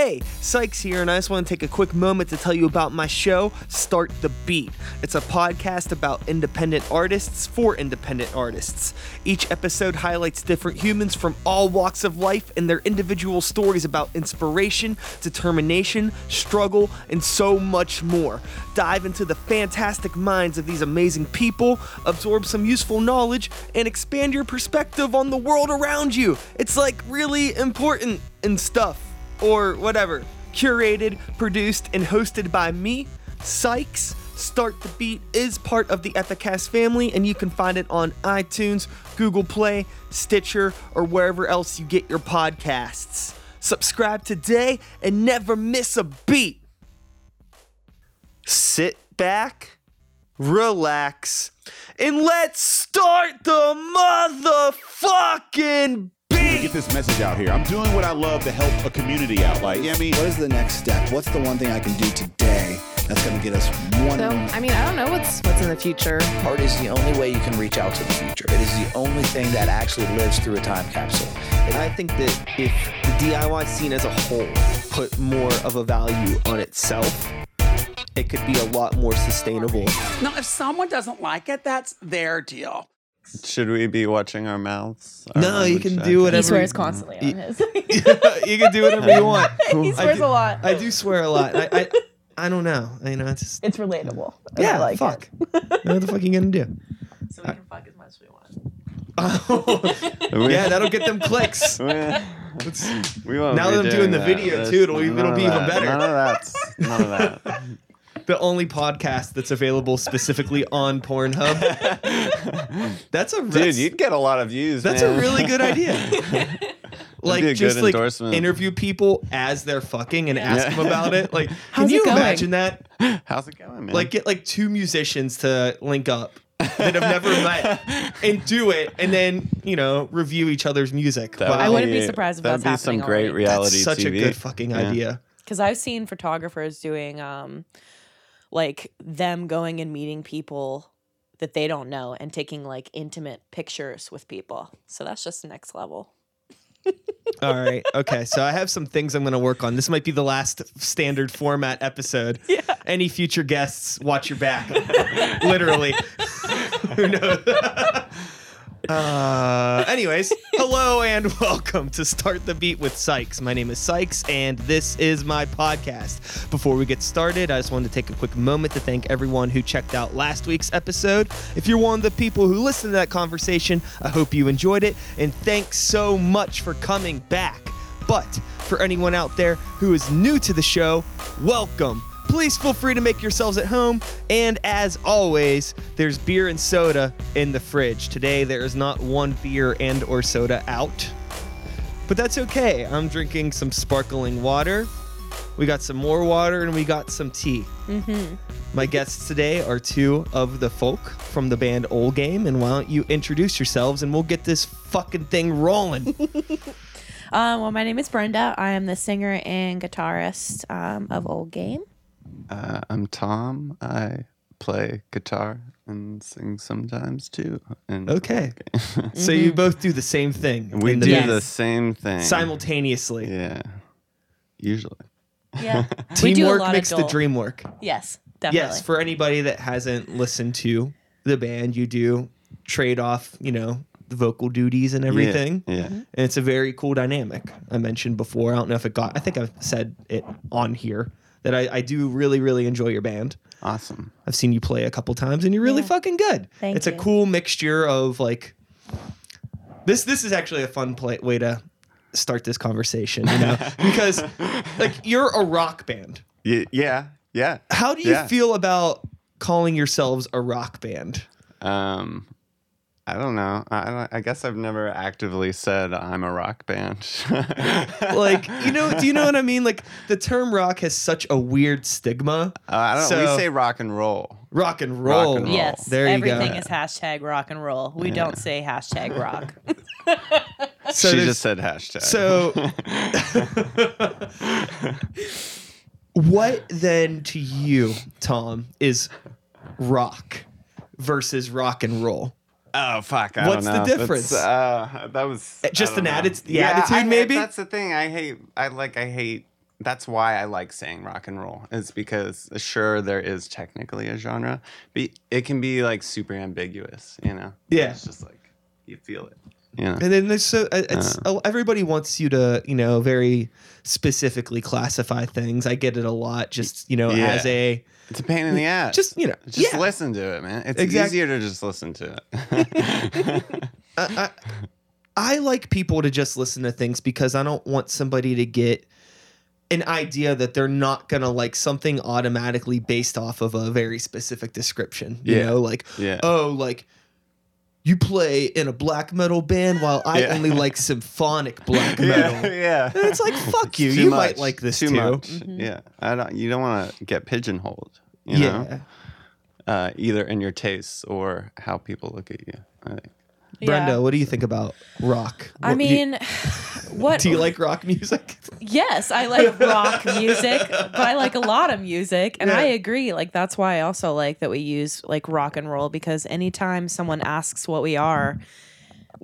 Hey, Sykes here, and I just want to take a quick moment to tell you about my show, Start the Beat. It's a podcast about independent artists for independent artists. Each episode highlights different humans from all walks of life and their individual stories about inspiration, determination, struggle, and so much more. Dive into the fantastic minds of these amazing people, absorb some useful knowledge, and expand your perspective on the world around you. It's like really important and stuff or whatever. Curated, produced, and hosted by me, Sykes. Start the Beat is part of the Epicast family, and you can find it on iTunes, Google Play, Stitcher, or wherever else you get your podcasts. Subscribe today and never miss a beat. Sit back, relax, and let's start the motherfucking beat. get this message out here. I'm doing what I love to help a community out. Like, you know what I mean? What is the next step? What's the one thing I can do today that's going to get us one? So, I mean, I don't know what's what's in the future. Art is the only way you can reach out to the future. It is the only thing that actually lives through a time capsule. And I think that if the DIY scene as a whole put more of a value on itself, it could be a lot more sustainable. Now, if someone doesn't like it, that's their deal. Should we be watching our mouths? Our No, you can language do check? whatever. He swears constantly on his. you can do whatever you want. he swears do- a lot. I do swear a lot. I, I, I don't know. You know, it's just it's relatable. yeah. I like fuck. what the fuck are you gonna do? So we can fuck as much as we want. We- oh. yeah, that'll get them clicks. we, we won't Now that I'm doing the that. video, That's- too, it'll- it'll of be even better. None of that. None of that. The only podcast that's available specifically on Pornhub. That's a Dude, that's, you'd get a lot of views. that's man. a really good idea. like be a just good like endorsement. interview people as they're fucking and ask Yeah. them about it. Like, can How's you imagine that? How's it going, man? Like, get like two musicians to link up that have never met and do it, and then you know review each other's music. That Wow. would I wouldn't be be- surprised if that'd that's be some great already. reality That's such a good fucking Yeah. idea. Because I've seen photographers doing um, like them going and meeting people that they don't know and taking like intimate pictures with people. So that's just the next level. All right. Okay. So I have some things I'm going to work on. This might be the last standard format episode. Yeah. Any future guests, watch your back. Literally. Who knows? Uh, anyways, hello and welcome to Start the Beat with Sykes. My name is Sykes, and this is my podcast. Before we get started, I just wanted to take a quick moment to thank everyone who checked out last week's episode. If you're one of the people who listened to that conversation, I hope you enjoyed it, and thanks so much for coming back. But for anyone out there who is new to the show, welcome. Please feel free to make yourselves at home. And as always, there's beer and soda in the fridge. Today there is not one beer and or soda out. But that's okay. I'm drinking some sparkling water. We got some more water and we got some tea. Mm-hmm. My guests today are two of the folk from the band Old Game. And why don't you introduce yourselves and we'll get this fucking thing rolling. Um, well, my name is Brenda. I am the singer and guitarist um, of Old Game. Uh, I'm Tom. I play guitar and sing sometimes too. And Okay. So you both do the same thing. we in do the Yes. the same thing simultaneously. Yeah, usually. Yeah, we do a Teamwork makes the dream work. Yes, definitely. Yes, for anybody that hasn't listened to the band, you do trade off, you know, the vocal duties and everything. Yeah. Mm-hmm. And it's a very cool dynamic. I mentioned before. I don't know if it got. I think I've said it on here that I, I do really, really enjoy your band. Awesome. I've seen you play a couple times, and you're really Yeah. fucking good. Thank it's you. a cool mixture of like. This this is actually a fun play, way to start this conversation, you know, because like you're a rock band. Y- yeah. Yeah. How do you Yeah. feel about calling yourselves a rock band? Um, I don't know. I, don't- I guess I've never actively said I'm a rock band. Like, you know, do you know what I mean? Like the term rock has such a weird stigma. Uh, I don't. So- we say rock and roll. Rock and roll. and roll. Yes, There you go. everything is hashtag rock and roll. We don't say hashtag rock. So she just said hashtag. So what then to you, Tom, is rock versus rock and roll? Oh fuck! I What's don't the know. That's, difference? Uh, that was Uh, just an know. atti- the Yeah, attitude, I hate- maybe? That's the thing. I hate. I like. I hate that's why I like saying rock and roll. Is because sure there is technically a genre, but it can be like super ambiguous. You know. Yeah. It's just like you feel it. You know. And then there's so uh, uh, it's oh, everybody wants you to you know very specifically classify things. I get it a lot. Just you know Yeah. as a It's a pain in the ass. just you know Just yeah. listen to it, man. It's Exact- easier to just listen to it. I, uh, uh, I like people to just listen to things because I don't want somebody to get an idea that they're not gonna like something automatically based off of a very specific description. You Yeah. know, like Yeah. oh, like you play in a black metal band while I Yeah. only like symphonic black metal. yeah. And it's like fuck you. Too you much. might like this too too. much. Yeah, I don't. You don't want to get pigeonholed. You know, yeah. uh, either in your tastes or how people look at you. Brenda, Yeah. what do you think about rock? I What- do you- mean, what? do you like rock music? Yes, I like rock music, but I like a lot of music. And I agree. Like, that's why I also like that we use like rock and roll because anytime someone asks what we are,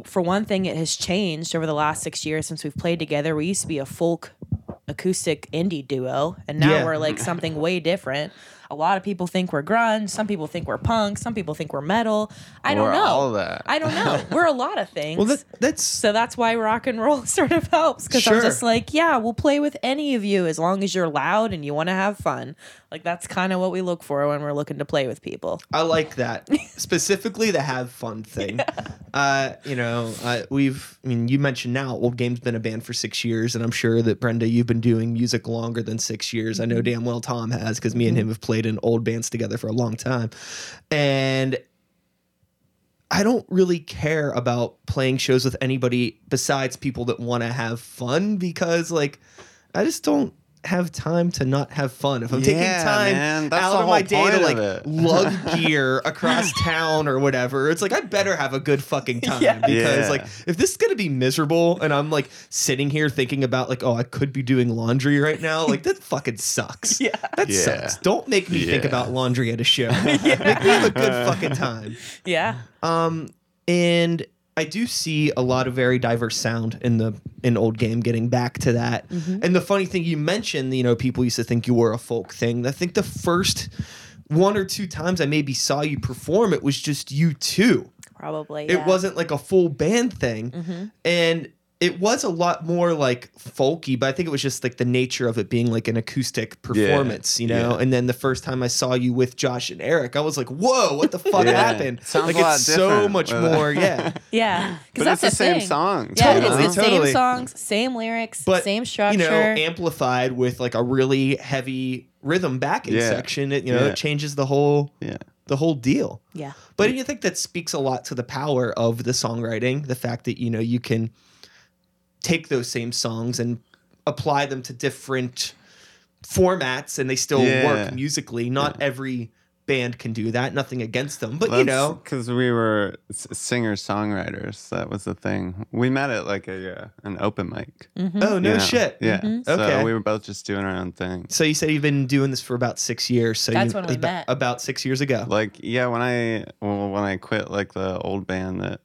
for one thing, it has changed over the last six years since we've played together. We used to be a folk acoustic indie duo, and now Yeah. we're like something way different. A lot of people think we're grunge. Some people think we're punk. Some people think we're metal. I don't know. all that. I don't know. We're a lot of things. Well, that, that's So that's why rock and roll sort of helps because Sure. I'm just like, yeah, we'll play with any of you as long as you're loud and you want to have fun. Like that's kind of what we look for when we're looking to play with people. I like that specifically the have fun thing. Uh, you know, uh, we've. I mean, you mentioned now old game's been a band for six years, and I'm sure that Brenda, you've been doing music longer than six years. I know damn well Tom has because me and him have played in old bands together for a long time, and. I don't really care about playing shows with anybody besides people that want to have fun because, like, I just don't have time to not have fun. If I'm taking time man. That's out of my day to like lug gear across town or whatever, it's like I better have a good fucking time Yeah. because Yeah. like if this is gonna be miserable and I'm like sitting here thinking about like oh I could be doing laundry right now, like that fucking sucks. Yeah. that Yeah. sucks. Don't make me think about laundry at a show. Make me have a good fucking time. Yeah. Um, and I do see a lot of very diverse sound in the in old game. Getting back to that, and the funny thing you mentioned, you know, people used to think you were a folk thing. I think the first one or two times I maybe saw you perform, it was just you two. Probably. It yeah. Mm-hmm. wasn't like a full band thing, and it was a lot more like folky. But I think it was just like the nature of it being like an acoustic performance, you know. yeah. And then the first time I saw you with Josh and Eric, I was like, "Whoa, what the fuck Yeah. happened?" Sounds like a lot it's so much more, yeah. Yeah. Because But it's that's the same thing. song. Yeah, Totally, it's the totally. same songs, same lyrics, but same structure. you know amplified with like a really heavy rhythm backing Yeah. section it you know Yeah. it changes the whole Yeah. the whole deal yeah. but you think that speaks a lot to the power of the songwriting the fact that you know you can take those same songs and apply them to different formats and they still Yeah. work musically not every band can do that nothing against them but you know because we were singer songwriters. That was the thing. We met at like a uh, an open mic. oh no Yeah. shit Yeah. So Okay. we were both just doing our own thing. so you said you've been doing this for about six years so That's you, when we about, met. about six years ago Like yeah, when I well, when I quit like the old band that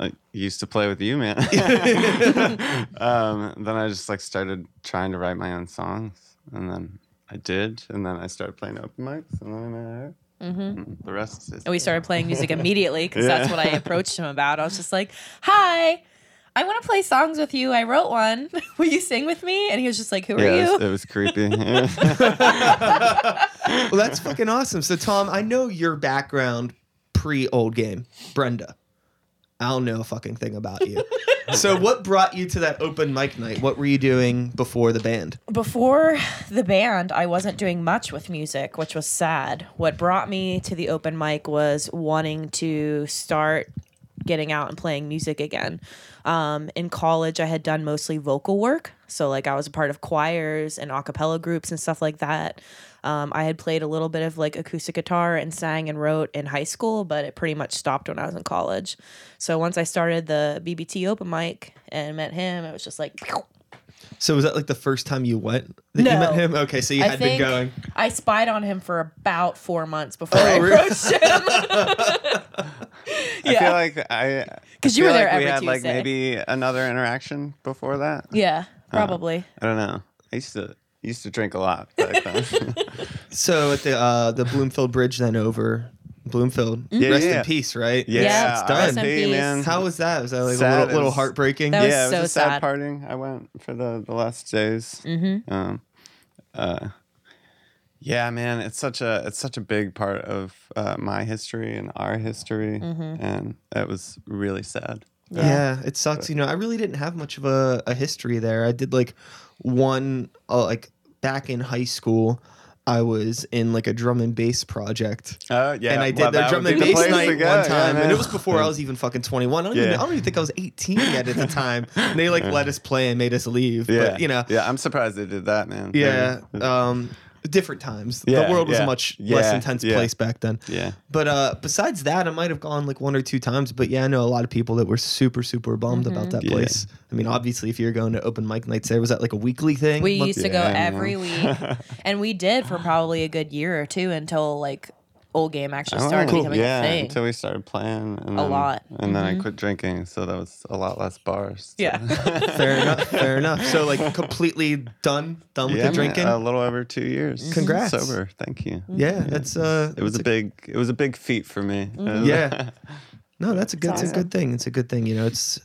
like used to play with you, man. um, then I just like started trying to write my own songs, and then I did, and then I started playing open mics, and then I met her. Mm-hmm. The rest is And we started playing music immediately because Yeah. that's what I approached him about. I was just like, "Hi, I want to play songs with you. I wrote one. Will you sing with me?" And he was just like, "Who yeah, are it you?" was, it was creepy. Well, that's fucking awesome. So, Tom, I know your background pre old game, Brenda. I don't know a fucking thing about you. so, what brought you to that open mic night? What were you doing before the band? Before the band, I wasn't doing much with music, which was sad. What brought me to the open mic was wanting to start getting out and playing music again. Um, in college, I had done mostly vocal work. So, like, I was a part of choirs and a cappella groups and stuff like that. Um, I had played a little bit of like acoustic guitar and sang and wrote in high school, but it pretty much stopped when I was in college. So, once I started the BBT open mic and met him, it was just like, So, was that like the first time you went that you No. met him? Okay, so you I had been going. I spied on him for about four months before Oh, I really? approached him. I feel like I because you were feel there like we every had like maybe another interaction before that. yeah, probably. I don't know. I used to used to drink a lot back then. So at the uh, the Bloomfield Bridge, then over Bloomfield. Yeah, Rest yeah. in peace, right? yeah, Yeah, it's done. rest in peace. man. How was that? Was that like Sad. a little, little heartbreaking? That was yeah, it was so a sad, sad. parting. I went for the the last days. Mm-hmm. Um, uh, yeah, man, it's such a it's such a big part of uh, my history and our history, Mm-hmm. and it was really sad. Yeah. it sucks. You know, I really didn't have much of a, a history there. I did like one, uh, like back in high school, I was in like a drum and bass project. Oh yeah, and I well, did their that drum and bass night go, one yeah, time, and it was before I was even fucking twenty one. I don't even, Yeah. I don't even think I was eighteen yet at the time. And they like let us play and made us leave. Yeah, But you know, yeah, I'm surprised they did that, man. yeah, um, different times. Yeah, the world was yeah, a much less intense yeah. place back then. yeah. But uh, besides that, I might have gone like one or two times. But yeah, I know a lot of people that were super, super bummed about that Yeah. place. I mean, obviously, if you're going to open mic nights there, was that like a weekly thing? We Month- used to go Yeah, I every week, and we did for probably a good year or two until like old game actually started Oh, becoming yeah, a thing. until we started playing and A then, lot. and then I quit drinking, so that was a lot less bars. Yeah. fair enough. Fair enough. So like completely done, done with yeah, the man, drinking. a little over two years. Congrats. sober. Thank you. yeah, that's uh, It was that's a big, it was a big feat for me. Uh, Yeah. No, that's a good, it's a good thing. It's a good thing. You know, it's.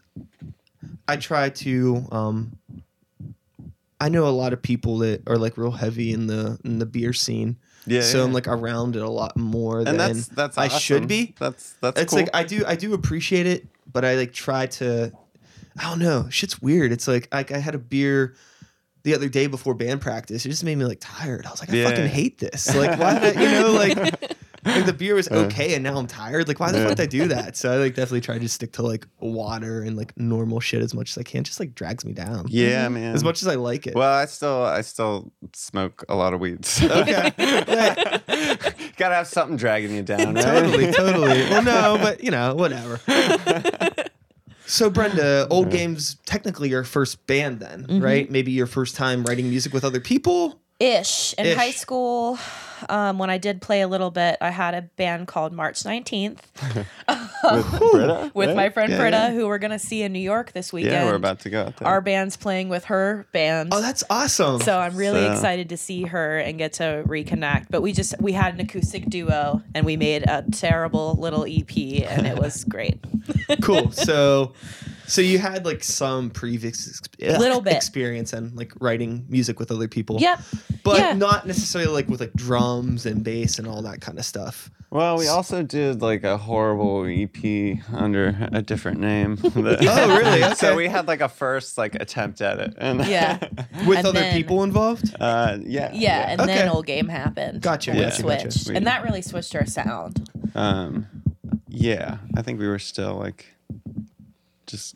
I try to. um I know a lot of people that are like real heavy in the in the beer scene. Yeah, So I'm like around it a lot more and than that's that's I should be. That's that's it's cool. like I do I do appreciate it, but I like try to. I don't know. Shit's weird. It's like like I had a beer the other day before band practice. It just made me like tired. I was like, I Yeah. fucking hate this. Like why did I, you know like. Like the beer was okay, and now I'm tired. Like, why the Yeah. fuck did I do that? So I like definitely try to stick to like water and like normal shit as much as I can. Just like drags me down. yeah, mm-hmm. man. As much as I like it. Well, I still I still smoke a lot of weed. so- Okay. Gotta have something dragging you down, right? totally, totally. Well, no, but you know, whatever. So, Brenda, Old Games technically your first band, then, mm-hmm. right? Maybe your first time writing music with other people. Ish. In Ish. high school, um, when I did play a little bit, I had a band called March 19th With Britta, with right? my friend Yeah, Britta, yeah. who we're going to see in New York this weekend. Yeah, we're about to go out there. Our band's playing with her band. Oh, that's awesome. so I'm really So- excited to see her and get to reconnect. But we just we had an acoustic duo and we made a terrible little EP and it was great. cool. So, so you had like some previous ex- Little bit. experience and like writing music with other people. Yep. But yeah. not necessarily like with like drums and bass and all that kind of stuff. Well, we also did like a horrible EP under a different name. Oh, really? Okay. So we had like a first like attempt at it, and Yeah. With And other then- people involved? uh, yeah, Yeah, and Okay. then old game happened. Gotcha, And we gotcha, gotcha. switched, We- and that really switched our sound. um, yeah. I think we were still like just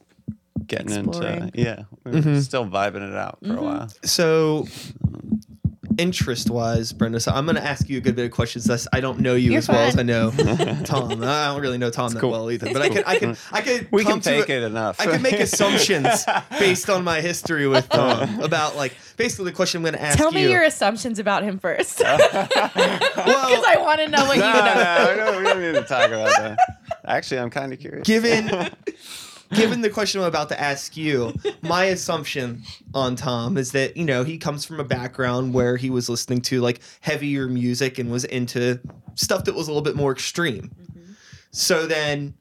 getting Exploring. into yeah, we were Mm-hmm. still vibing it out for a while. So, interest wise, Brenda, so I'm going to ask you a good bit of questions. Thus, I don't know you You're as well as I know Tom. I don't really know Tom that cool. well either, but I can, I can, I can. We can to take a- it enough. I can make assumptions based on my history with Tom about like basically the question I'm going to ask Tell you. me your assumptions about him first, because well, I want to know what you know. no, we don't, we don't need to talk about that. Actually, I'm kind of curious. given given the question I'm about to ask you, my assumption on Tom is that you know he comes from a background where he was listening to like heavier music and was into stuff that was a little bit more extreme. Mm-hmm. So then.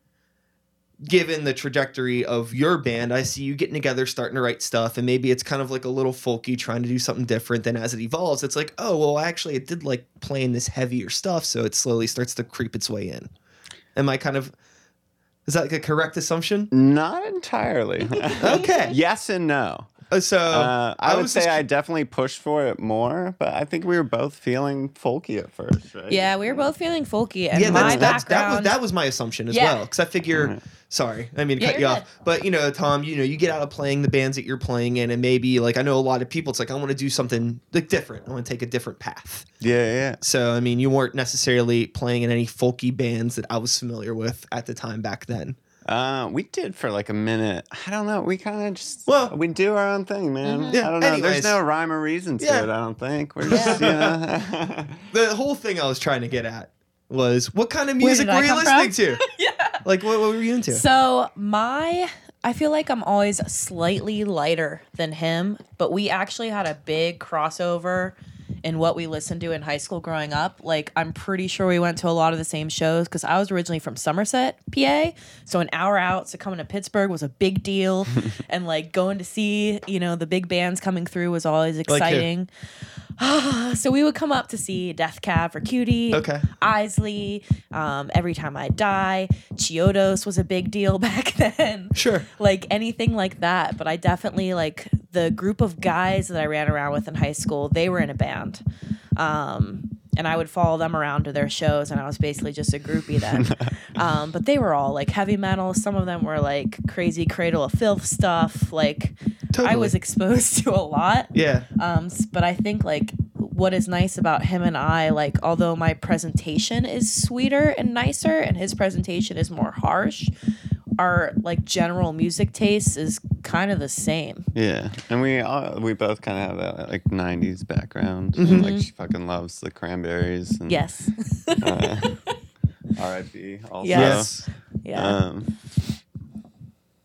Given the trajectory of your band, I see you getting together, starting to write stuff, and maybe it's kind of like a little folky, trying to do something different. Then, as it evolves, it's like, oh, well, actually, it did like playing this heavier stuff, so it slowly starts to creep its way in. Am I kind of is that like a correct assumption? Not entirely. Okay. yes and no. So Uh, I, would say just- I definitely pushed for it more, but I think we were both feeling folky at first, right? Yeah, we were both feeling folky, and yeah, my that's, that's, that was that was my assumption as Yeah. well. Because I figure, sorry, I mean to Yeah, cut you you're off, but you know, Tom, you know, you get out of playing the bands that you're playing in, and maybe like I know a lot of people, it's like I want to do something like different. I want to take a different path. Yeah, yeah. So I mean, you weren't necessarily playing in any folky bands that I was familiar with at the time back then. Uh, we did for like a minute. I don't know. We kind of just Well- we do our own thing, man. Yeah, I don't know. anyways. There's no rhyme or reason to Yeah. it. I don't think we're just you know. The whole thing I was trying to get at was what kind of music did were you listening from? to? yeah. Like what, what were you into? So my I feel like I'm always slightly lighter than him, but we actually had a big crossover in what we listened to in high school growing up. Like, I'm pretty sure we went to a lot of the same shows because I was originally from Somerset, PA. So, an hour out, so coming to Pittsburgh was a big deal. and like going to see, you know, the big bands coming through was always exciting. so we would come up to see Death Cab for Cutie, Okay. Isley, um, Every Time I Die, Chiodos was a big deal back then. Sure. Like anything like that. But I definitely like the group of guys that I ran around with in high school, they were in a band. Um, and I would follow them around to their shows, and I was basically just a groupie then. um, but they were all like heavy metal. Some of them were like crazy Cradle of Filth stuff. Like I was exposed to a lot. Yeah. Um, but I think like what is nice about him and I, like although my presentation is sweeter and nicer, and his presentation is more harsh, our like general music taste is kind of the same. Yeah, and we all, we both kind of have that like '90s background. And, like she fucking loves the Cranberries. And, Yes. Uh, R.I.P. Also. Yes. yeah. Um,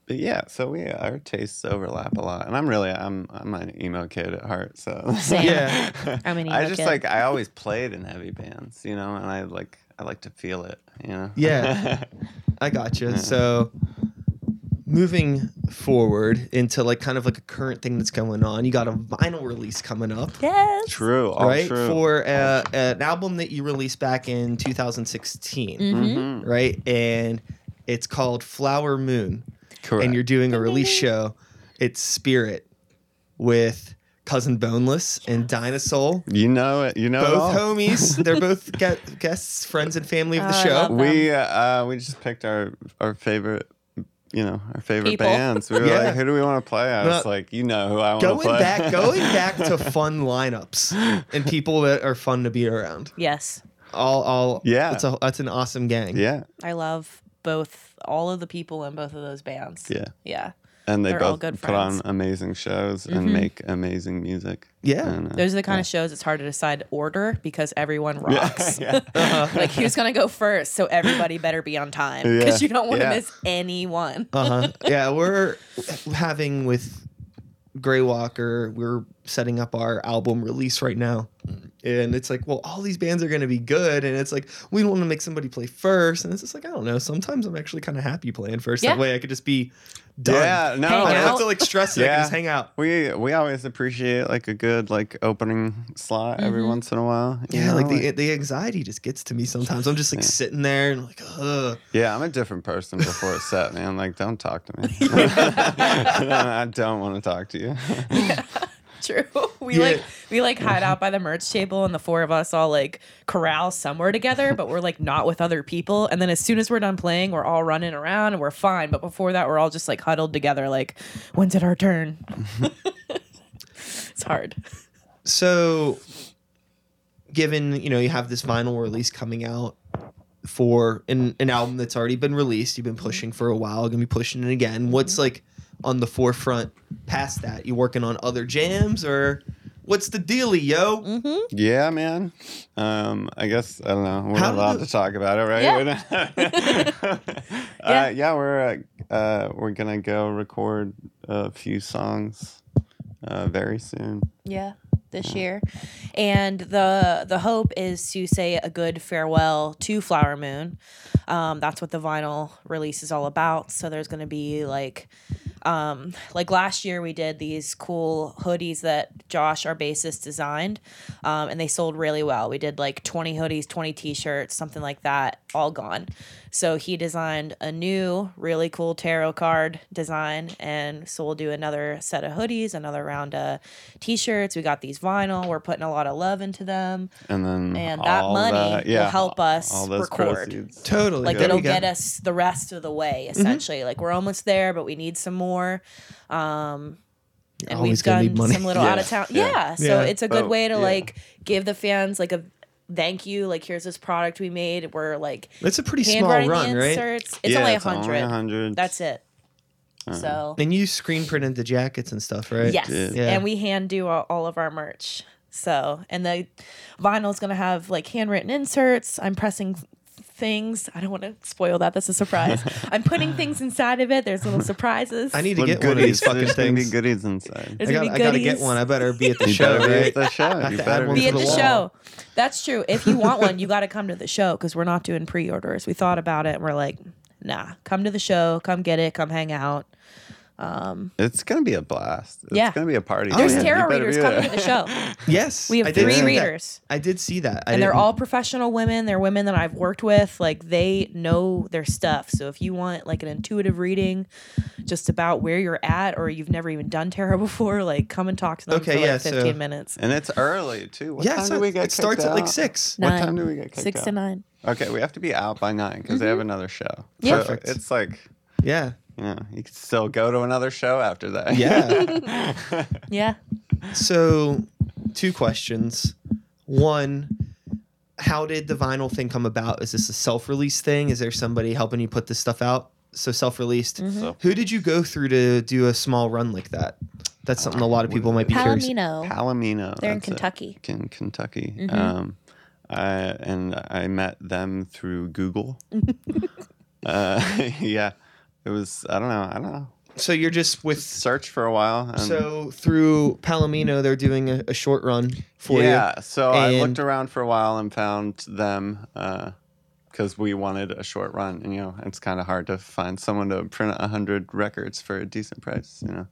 but yeah, so we our tastes overlap a lot, and I'm really I'm I'm an emo kid at heart, so Same. Yeah. I'm an I just kid. like I always played in heavy bands, you know, and I like I like to feel it, you know. Yeah. I gotcha. So moving forward into like kind of like a current thing that's going on, you got a vinyl release coming up. yes. true, all right true. for uh, an album that you released back in 2016 Mm-hmm. Mhm. right and it's called flower moon Correct. and you're doing a release show it's spirit with cousin boneless and dinosaur you know it, you know it both all. homies they're both guests friends and family of the Oh, show We uh, we just picked our our favorite, you know, our favorite People. bands. We were Yeah. like, who do we want to play? I was Well, like, you know who I want to going play. back going back to fun lineups and people that are fun to be around Yes. all all Yeah. that's a that's an awesome gang yeah, I love both all of the people in both of those bands. yeah, Yeah. And they They're all both good put on amazing shows and Mhm. make amazing music. Yeah. And, uh, Those are the kind of shows it's hard to decide order because everyone yeah, rocks. yeah. like who's gonna go first so everybody better be on time Yeah. because you don't want to Yeah. miss anyone uh-huh yeah we're having with gray walker we're setting up our album release right now and it's like well all these bands are going to be good and it's like we want to make somebody play first and it's just like i don't know sometimes i'm actually kind of happy playing first Yeah. that way i could just be done Yeah, no, Hang i don't have to like stress it i Yeah. can just hang out We we always appreciate like a good like opening slot every Mm-hmm. once in a while. yeah know, like the, the anxiety just gets to me sometimes i'm just like sitting there and like ugh. Yeah, I'm a different person before a set, man. Like, don't talk to me. I don't want to talk to you. true. We Yeah. like we like hide out by the merch table and the four of us all like corral somewhere together but we're like not with other people. And then as soon as we're done playing we're all running around and we're fine. But before that we're all just like huddled together like when's it our turn? It's hard. So given you know you have this vinyl release coming out for an, an album that's already been released you've been pushing for a while gonna be pushing it again what's like on the forefront past that you working on other jams or what's the dealie yo Yeah, man. Um, I guess I don't know. We're How not allowed do- to talk about it, right? Yeah. yeah. Uh, yeah, we're uh, uh, we're gonna go record a few songs uh, very soon. Yeah, this year. And the the hope is to say a good farewell to Flower Moon. Um, that's what the vinyl release is all about. So there's going to be like um, like last year we did these cool hoodies that Josh, our bassist, designed, um, and they sold really well. We did like 20 hoodies, 20 t-shirts, something like that, all gone. So he designed a new, really cool tarot card design, and so we'll do another set of hoodies, another round of t-shirts. We got these vinyl. We're putting a lot of love into them. And then And that money that- will help us all those record. proceeds. totally Like there it'll get us the rest of the way, essentially. Like we're almost there, but we need some more. Um, and Always we've gonna done money. some little Yeah, out of town. yeah. Yeah. So Yeah. it's a good But, way to yeah. like give the fans like a thank you. Like here's this product we made. We're like it's a pretty small run the right inserts. It's yeah, only a it's only hundred. That's it. Uh-huh. So and you screen printed the jackets and stuff right yes, did. Yeah. and we hand do all, all of our merch. So and the vinyl is gonna have like handwritten inserts. I'm pressing things. I don't want to spoil that. That's a surprise. I'm putting things inside of it. There's little surprises. I need to What get one of these goodies? fucking There's gonna be things. goodies inside. There's I, gonna gotta, be I gotta get goodies. one. I better be at the You show, better be right? at the show. have You to add better one be be to at the the wall. show. That's true. If you want one, you got to come to the show because we're not doing pre-orders. We thought about it and we're like, nah, come to the show, come get it, come hang out. Um, it's gonna be a blast. It's Yeah. gonna be a party. Oh, There's yeah. You tarot readers be coming there. to the show, Yes, We have I three see that. readers. I did see that, I and they're all professional women. They're women that I've worked with. Like they know their stuff. So if you want like an intuitive reading, just about where you're at, or you've never even done tarot before, like come and talk to them Okay, for like yeah, so- 15 minutes. And it's early too. What Yeah, time so do we get it starts kicked at like out? six. What time do we get kicked Six out? to nine. Okay, we have to be out by nine because they have mm-hmm. another show. Yeah. So it's like Yeah, you know you can still go to another show after that. yeah. Yeah. so, two questions. One, how did the vinyl thing come about? Is this a self-release thing? Is there somebody helping you put this stuff out? So self-released. So- Who did you go through to do a small run like that? That's something a lot of people might be curious. Palomino. Palomino. They're in that's it. Kentucky. In Kentucky. Mhm. Um, I, and I met them through Google. uh, yeah, it was. I don't know. I don't know. So you're just with. Search for a while. And So through Palomino, they're doing a, a short run for you. yeah. So I looked around for a while and found them because we wanted a short run. And you know, it's kind of hard to find someone to print a hundred records for a decent price. You know,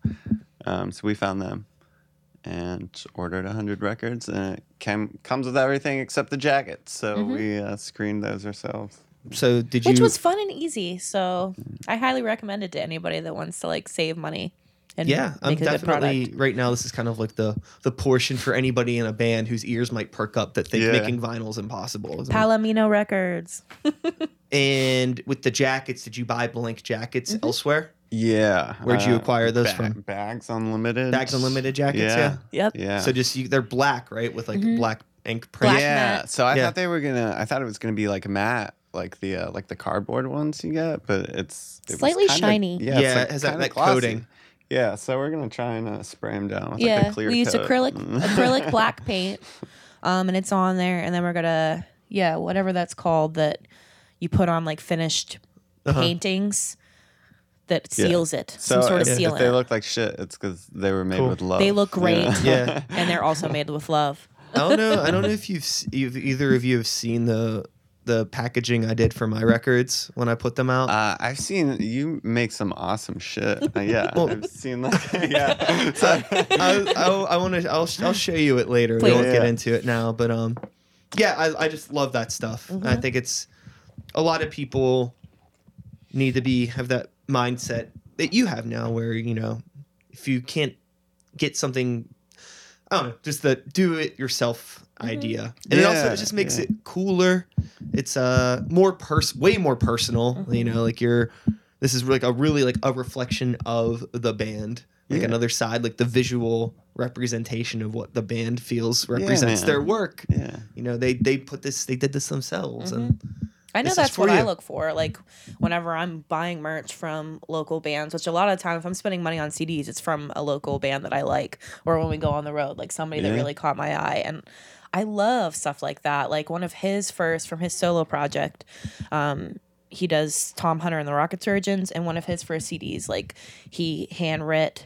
um, so we found them and ordered a hundred records, and it came comes with everything except the jacket. So Mm-hmm. we uh, screened those ourselves. So did you? Which was fun and easy. So I highly recommend it to anybody that wants to like save money and yeah, I'm make a good definitely right now. This is kind of like the the portion for anybody in a band whose ears might perk up that think Yeah. making vinyls impossible. Palomino Records. and with the jackets, did you buy blank jackets Mm-hmm. elsewhere? Yeah. Where'd you uh, acquire those Ba- from? Bags Unlimited. Bags Unlimited jackets, yeah? Yep. Yeah. So just you, they're black, right, with like black ink print. Mm-hmm. Black yeah. matte. So I Yeah. thought they were gonna. I thought it was gonna be like matte, like the uh, like the cardboard ones you get, but it's it Slightly kinda- shiny. Yeah, Yeah, it's like it has that- that coating. Yeah, so we're gonna try and uh, spray them down with like yeah, a clear we used coat. acrylic acrylic black paint, um, and it's on there. And then we're gonna yeah, whatever that's called that you put on like finished paintings that Yeah. seals it. So Some sort of if, if they look like shit, it's because they were made Cool. with love. They look great. know? Yeah. and they're also made with love. I don't know. I don't know if you've, s- you've either of you have seen the the packaging I did for my records when I put them out. Uh, I've seen you make some awesome shit. Uh, yeah, Well- I've seen that. yeah. So, I, I, I want to. I'll, I'll show you it later. We won't get Yeah. into it now, but um, yeah, I, I just love that stuff. And I think it's a lot of people need to be have that mindset that you have now, where you know, if you can't get something, I don't know, just the do it yourself Mm-hmm. idea, and it also just makes yeah. it cooler. It's uh more pers way more personal. Mm-hmm. You know, like you're. This is like a really like a reflection of the band, like Yeah. another side, like the visual representation of what the band feels represents man. their work. yeah. You know, they they put this, they did this themselves, and mm-hmm. I know that's what I look for. Like whenever I'm buying merch from local bands, which a lot of the time if I'm spending money on CDs, it's from a local band that I like, or when we go on the road, like somebody that really caught my eye. And I love stuff like that. Like one of his first from his solo project, um, he does Tom Hunter and the Rocket Surgeons, and one of his first CDs, like he handwrit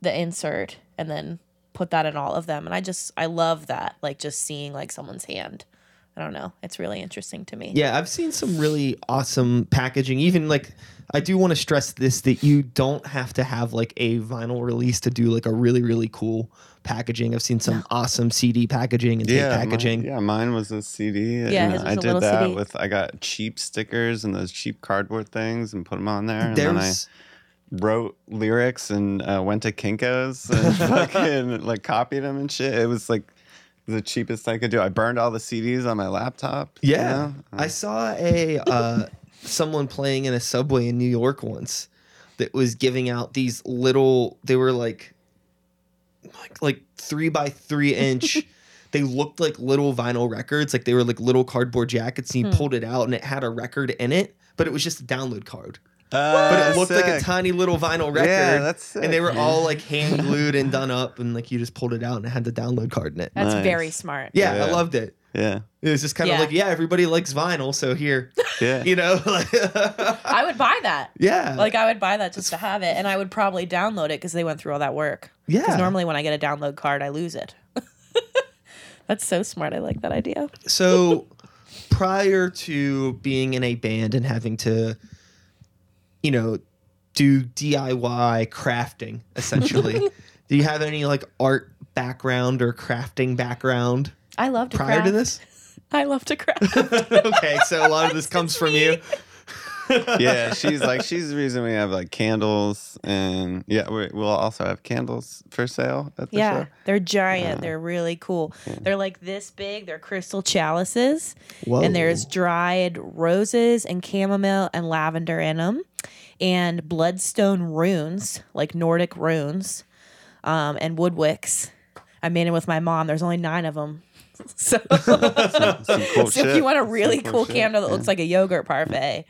the insert and then put that in all of them. And I just I love that. Like just seeing like someone's hand. I don't know. It's really interesting to me. yeah, I've seen some really awesome packaging. Even like, I do want to stress this that you don't have to have like a vinyl release to do like a really really cool packaging. I've seen some awesome CD packaging and tape Yeah, packaging. Mine, yeah, mine was a CD. Yeah, and his was did that CD. with. I got cheap stickers and those cheap cardboard things and put them on there. And then I wrote lyrics and uh, went to Kinkos and fucking like copied them and shit. It was like the cheapest I could do. I burned all the CDs on my laptop. you Yeah, know? I saw a uh, someone playing in a subway in New York once that was giving out these little. They were like, like, like three by three inch. they looked like little vinyl records, like they were like little cardboard jackets. And he pulled it out, and it had a record in it, but it was just a download card. But it looked like a Uh, tiny little vinyl record. Yeah, that's And they were man. all like hand glued and done up, and like you just pulled it out, and it had the download card in it. That's Nice. very smart. Yeah, I loved it. Yeah. It was just kind of Yeah. like, yeah, everybody likes vinyl, so here, Yeah. you know, I would buy that. yeah, Like I would buy that just to have it, and I would probably download it because they went through all that work. Yeah. Because normally when I get a download card, I lose it. That's so smart. I like that idea. So prior to being in a band and having to, you know, do DIY crafting essentially, do you have any like art background or crafting background I love to prior craft. to this? I love to craft. okay, so a lot of this comes from you. yeah, she's like she's the reason we have like candles and yeah, we, we'll also have candles for sale at the yeah, show. they're giant. they're really cool. They're like this big. They're crystal chalices, Whoa. and there's dried roses and chamomile and lavender in them, and bloodstone runes like Nordic runes, um, and wood wicks. I made them with my mom. There's only nine of them. So, Some cool so if you want a Some really cool shit, candle that yeah. looks like a yogurt parfait,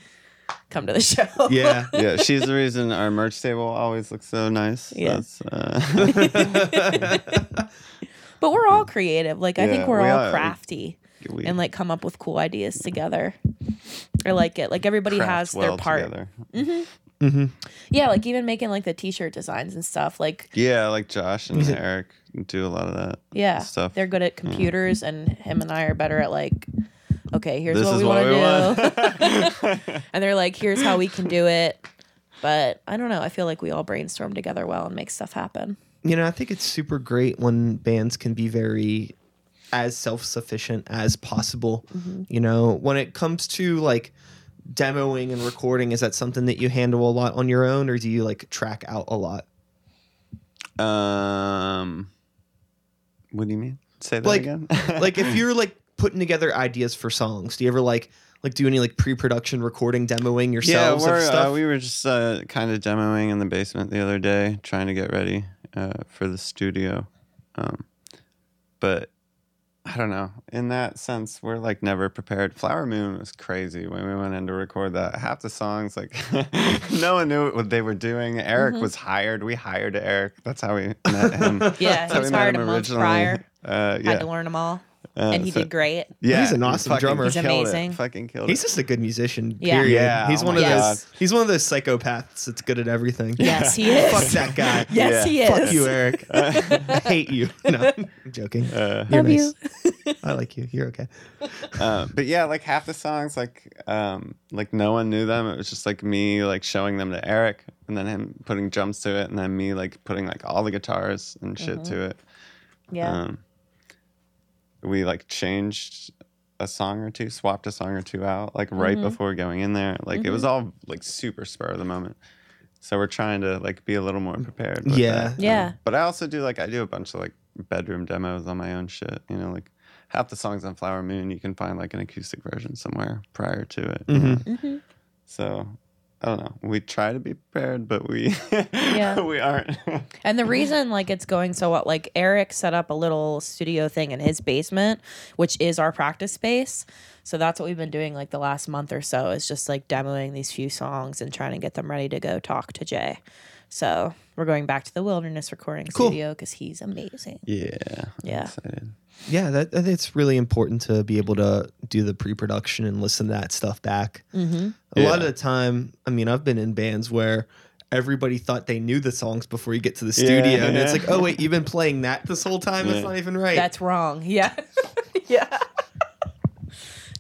come to the show. Yeah. yeah, she's the reason our merch table always looks so nice. Yeah. That's, uh, But we're all creative. Like I Yeah, think we're we all are. crafty we and like come up with cool ideas together. I like it. Like everybody craft has their well part. Together. Yeah, like even making like the t-shirt designs and stuff. Like Yeah, like Josh and mm-hmm. Eric do a lot of that yeah, stuff. they're good at computers, and him and I are better at like. Okay, here's This what is we what want to do, and they're like, "Here's how we can do it." But I don't know. I feel like we all brainstorm together well and make stuff happen. You know, I think it's super great when bands can be very as self-sufficient as possible. Mm-hmm. You know, when it comes to like demoing and recording, is that something that you handle a lot on your own or do you like track out a lot? Um, what do you mean? Say that Like again. like if you're like putting together ideas for songs, do you ever like like do any like pre-production recording demoing yeah, yourselves we're, stuff? uh, we were just uh, kind of demoing in the basement the other day, trying to get ready uh, for the studio. Um, but I don't know. In that sense, we're like never prepared. Flower Moon was crazy when we went in to record that. Half the songs, like no one knew what they were doing. Eric Mm-hmm. was hired. We hired Eric. That's how we met him. Yeah, That's he was we hired him a month originally. prior. Uh, yeah, Had to learn them all, Uh, and he so- did great. Yeah, He's an awesome fucking drummer. He's killed it. amazing. Fucking killed He's it. just a good musician. Yeah. Period. Yeah, he's oh one my of God. those. He's one of those psychopaths that's good at everything. Yes, he is. Fuck that guy. Yes, Yeah. he is. Fuck you, Eric. I hate you. No, I'm joking. Uh, You're Love nice. you. I like you. You're okay. uh, but yeah, like half the songs, like um, like no one knew them. It was just like me like showing them to Eric, and then him putting drums to it, and then me like putting like all the guitars and shit to it. Yeah. Um, we like changed a song or two, swapped a song or two out, like right Mm-hmm. before going in there. Like it was all like super spur of the moment. So we're trying to like be a little more prepared. Yeah. that. Yeah. Um, but I also do like I do a bunch of like bedroom demos on my own shit. You know, like half the songs on Flower Moon you can find like an acoustic version somewhere prior to it. you know? Mm-hmm. So I don't know. We try to be prepared, but we Yeah. we aren't. And the reason like it's going so well, like Eric set up a little studio thing in his basement, which is our practice space. So that's what we've been doing like the last month or so is just like demoing these few songs and trying to get them ready to go talk to Jay. So we're going back to the wilderness recording Cool. studio because he's amazing. yeah. Yeah. Excited. Yeah, that, that it's really important to be able to do the pre-production and listen to that stuff back. Mm-hmm. A lot of the time, I mean, I've been in bands where everybody thought they knew the songs before you get to the studio, and it's like, oh wait, you've been playing that this whole time. That's not even right. That's wrong. Yeah. yeah.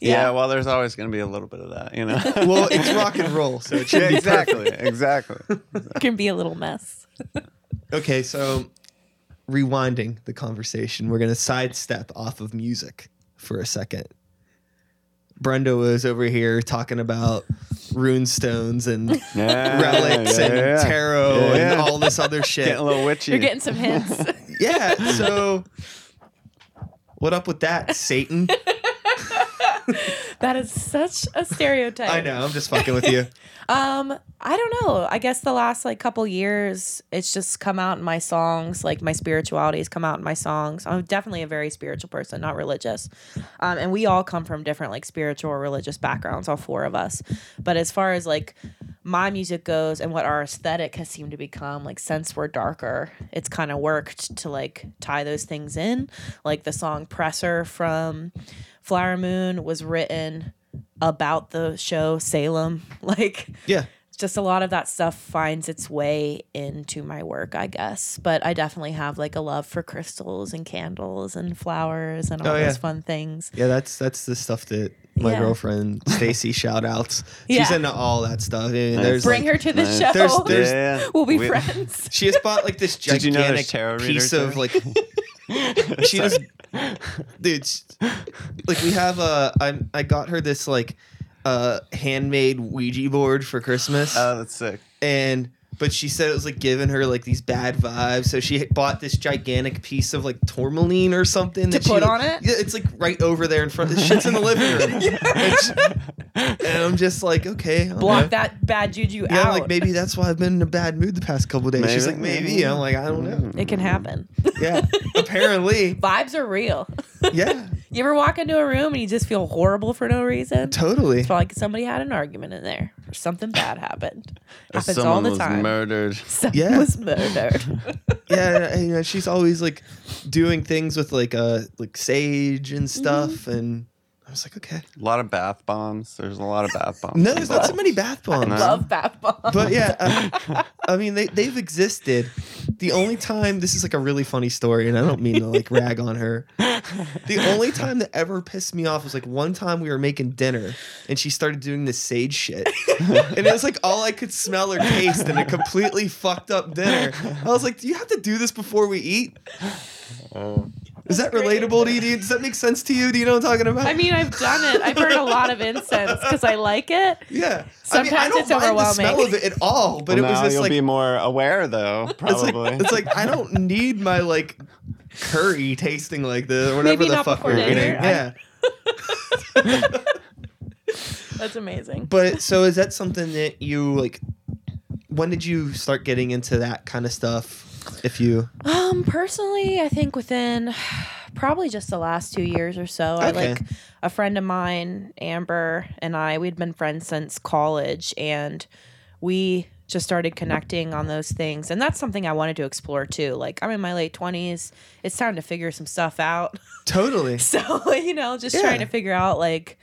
Yeah. well, there's always going to be a little bit of that, you know. well, it's rock and roll, so it should yeah, be exactly, perfect. exactly. Can be a little mess. Okay, so rewinding the conversation, we're gonna sidestep off of music for a second. Brenda was over here talking about rune stones and Yeah, relics yeah, and yeah. tarot Yeah, and all this other shit. Getting a little witchy. You're getting some hints. yeah, so what up with that, Satan? that is such a stereotype. I know, I'm just fucking with you. Um, I don't know. I guess the last like couple years, it's just come out in my songs. Like my spirituality has come out in my songs. I'm definitely a very spiritual person, not religious. Um, and we all come from different like spiritual or religious backgrounds, all four of us. But as far as like my music goes and what our aesthetic has seemed to become, like since we're darker, it's kind of worked to like tie those things in. Like the song Presser from Flower Moon was written about the show Salem. Like Yeah. just a lot of that stuff finds its way into my work, I guess. But I definitely have like a love for crystals and candles and flowers and all Oh, those fun things. Yeah, that's that's the stuff that my Yeah. girlfriend Stacy shout outs. She's Yeah. into all that stuff. And Nice. there's Bring like, her to the Nice. show. There's- there's- Yeah. we'll be We- friends. she has bought like this Did you know gigantic there's tarot piece of like she just dude s- like we have a I I got her this like uh handmade Ouija board for Christmas Oh, that's sick. and but she said it was like giving her like these bad vibes so she bought this gigantic piece of like tourmaline or something To that she, put like- on it? yeah it's like right over there in front of the shit's in the living room and, she- and I'm just like okay all Block right. that bad juju yeah, out. I'm like maybe that's why I've been in a bad mood the past couple days. She's like Maybe. maybe. I'm like I don't know. it can happen. Yeah, apparently. Vibes are real. Yeah, You ever walk into a room and you just feel horrible for no reason? totally. It's like somebody had an argument in there or something bad happened. Or Happens all someone the was time. murdered. Someone Yeah. was murdered. Yeah, and, you know, she's always like doing things with like uh like sage and stuff, and I was like, okay. A lot of bath bombs. There's a lot of bath bombs. No, there's not so many bath bombs. I bombs. love bath bombs. But yeah, uh, I mean they they've existed. The only time this is like a really funny story, and I don't mean to like rag on her. The only time that ever pissed me off was like one time we were making dinner, and she started doing this sage shit, and it was like all I could smell or taste, and it completely fucked up dinner. I was like, "Do you have to do this before we eat?" Is that relatable to you? Do you- Does that make sense to you? Do you know what I'm talking about? I mean, I've done it. I burn a lot of incense because I like it. yeah. Sometimes I mean, I Sometimes don't it's mind the overwhelming. smell of it at all, but Well, it was now just you'll like be more aware, though. It's like, Probably. it's like I don't need my like curry tasting like this or whatever Maybe the not fuck before we're dinner. eating. Yeah. That's amazing. But so is that something that you like when did you start getting into that kind of stuff? If you Um, personally, I think within probably just the last two years or so, I like a friend of mine, Amber, and I, we'd been friends since college, and we just started connecting on those things. And that's something I wanted to explore too. Like, I'm in my late 20s, it's time to figure some stuff out. totally So, you know, just Yeah. trying to figure out like